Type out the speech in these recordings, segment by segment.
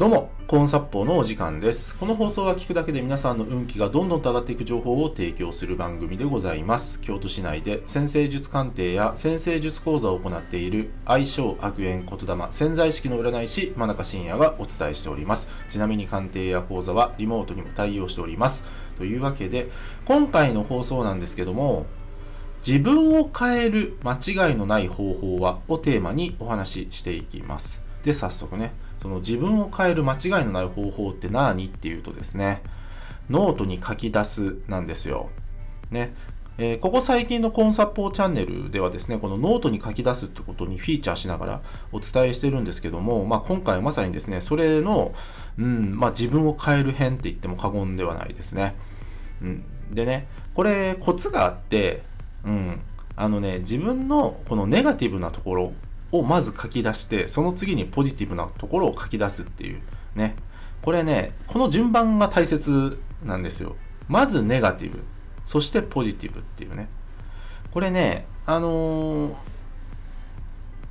どうも、コーン殺法のお時間です。この放送は聞くだけで皆さんの運気がどんどんと上がっていく情報を提供する番組でございます。京都市内で先生術鑑定や先生術講座を行っている相性悪縁言霊潜在意識の占い師真中信也がお伝えしております。ちなみに鑑定や講座はリモートにも対応しております。というわけで、今回の放送なんですけども、自分を変える間違いのない方法はをテーマにお話ししていきます。で、早速ね、その自分を変える間違いのない方法って何っていうとですね、ノートに書き出すなんですよ。ね。えーここ最近のコンサポーチャンネルではですね、このノートに書き出すってことにフィーチャーしながらお伝えしてるんですけども、まあ、今回まさにですね、それの、うん、まあ、自分を変える編って言っても過言ではないですね。うん、でね、これコツがあって、うん、あのね、自分のこのネガティブなところをまず書き出して、その次にポジティブなところを書き出すっていうね。これね、この順番が大切なんですよ。まずネガティブ、そしてポジティブっていうね。これね、あのー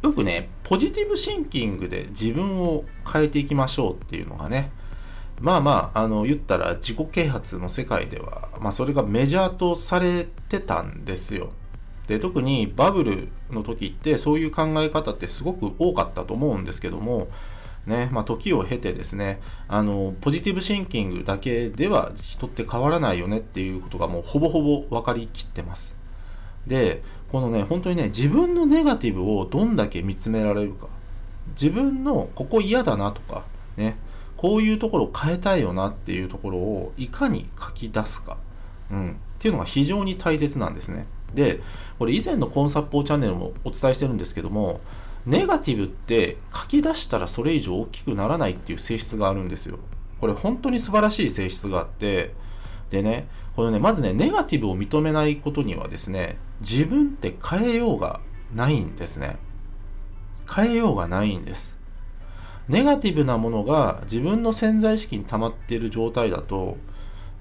よくね、ポジティブシンキングで自分を変えていきましょうっていうのがね、まあまあ、あの、言ったら自己啓発の世界では、まあそれがメジャーとされてたんですよ。で、特にバブルの時ってそういう考え方ってすごく多かったと思うんですけども、ね、まあ時を経てですね、あの、ポジティブシンキングだけでは人って変わらないよねっていうことがもうほぼほぼ分かりきってます。で、このね、本当にね、自分のネガティブをどんだけ見つめられるか。自分のここ嫌だなとか、ね、こういうところを変えたいよなっていうところをいかに書き出すか。うん。っていうのが非常に大切なんですね。で、これ以前のコンサッポーチャンネルもお伝えしてるんですけども、ネガティブって書き出したらそれ以上大きくならないっていう性質があるんですよ。これ本当に素晴らしい性質があって、でね、このね、まずね、ネガティブを認めないことにはですね、自分って変えようがないんですね。変えようがないんです。ネガティブなものが自分の潜在意識に溜まっている状態だと、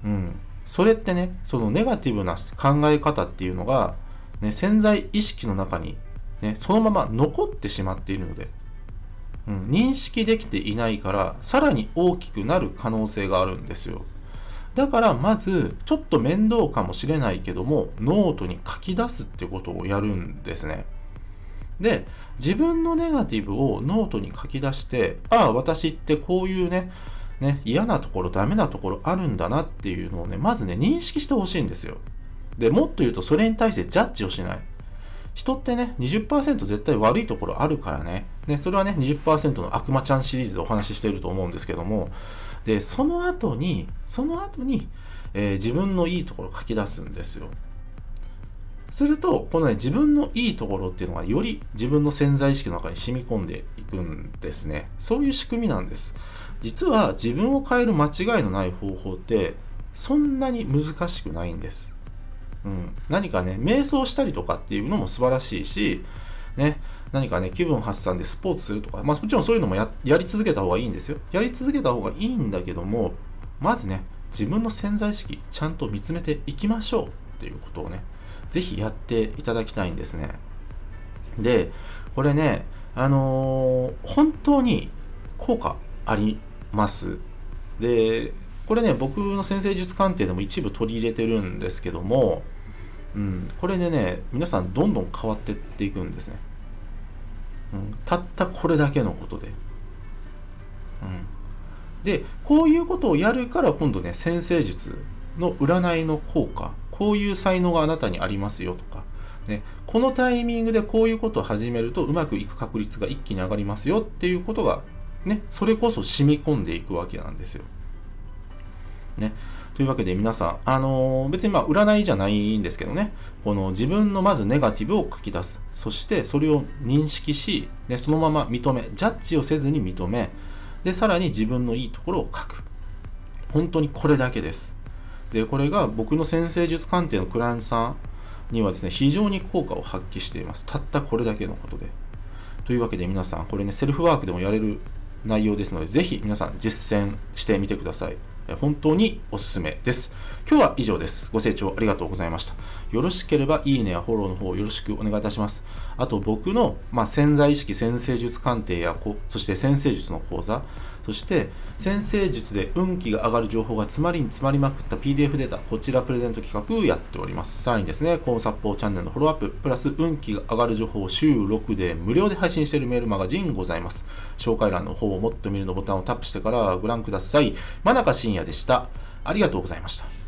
うん、それってね、そのネガティブな考え方っていうのが、ね、潜在意識の中に、ね、そのまま残ってしまっているので、うん、認識できていないから、さらに大きくなる可能性があるんですよ。だからまず、ちょっと面倒かもしれないけども、ノートに書き出すってことをやるんですね。で、自分のネガティブをノートに書き出して、ああ、私ってこういうね、ね、嫌なところ、ダメなところあるんだなっていうのをね、まずね、認識してほしいんですよ。で、もっと言うと、それに対してジャッジをしない。人ってね、20%絶対悪いところあるからね。ね、それはね、20%の悪魔ちゃんシリーズでお話ししていると思うんですけども、で、その後に、その後に、えー自分のいいところを書き出すんですよ。すると、このね、自分のいいところっていうのがより自分の潜在意識の中に染み込んでいくんですね。そういう仕組みなんです。実は自分を変える間違いのない方法って、そんなに難しくないんです。うん、何かね、瞑想したりとかっていうのも素晴らしいし、ね、何かね、気分発散でスポーツするとか、まあもちろんそういうのもややり続けた方がいいんですよ。やり続けた方がいいんだけども、まずね、自分の潜在意識、ちゃんと見つめていきましょうっていうことをね、ぜひやっていただきたいんですね。で、これね、あのー本当に効果あります。で、これね、僕の先生術鑑定でも一部取り入れてるんですけども、うん、これでね、皆さんどんどん変わってっていくんですね。うん、たったこれだけのことで。うん、で、こういうことをやるから今度ね、先生術の占いの効果、こういう才能があなたにありますよとか、ね、このタイミングでこういうことを始めるとうまくいく確率が一気に上がりますよっていうことが、ね、それこそ染み込んでいくわけなんですよ。ね。というわけで皆さん、あのー別にまあ占いじゃないんですけどね、この自分のまずネガティブを書き出す。そしてそれを認識し、ね、そのまま認め、ジャッジをせずに認め、で、さらに自分のいいところを書く。本当にこれだけです。で、これが僕の先生術鑑定のクランさんにはですね、非常に効果を発揮しています。たったこれだけのことで。というわけで皆さん、これね、セルフワークでもやれる内容ですので、ぜひ皆さん実践してみてください。本当におすすめです。今日は以上です。ご清聴ありがとうございました。よろしければいいねやフォローの方よろしくお願いいたします。あと僕の、まあ、潜在意識先生術鑑定やそして先生術の講座、そして先生術で運気が上がる情報が詰まりに詰まりまくった PDF データ、こちらプレゼント企画やっております。さらにですね、コンサッポーチャンネルのフォローアップ、プラス運気が上がる情報を週6で無料で配信しているメールマガジンございます。紹介欄の方をもっと見るのボタンをタップしてからご覧ください。真中深でした。ありがとうございました。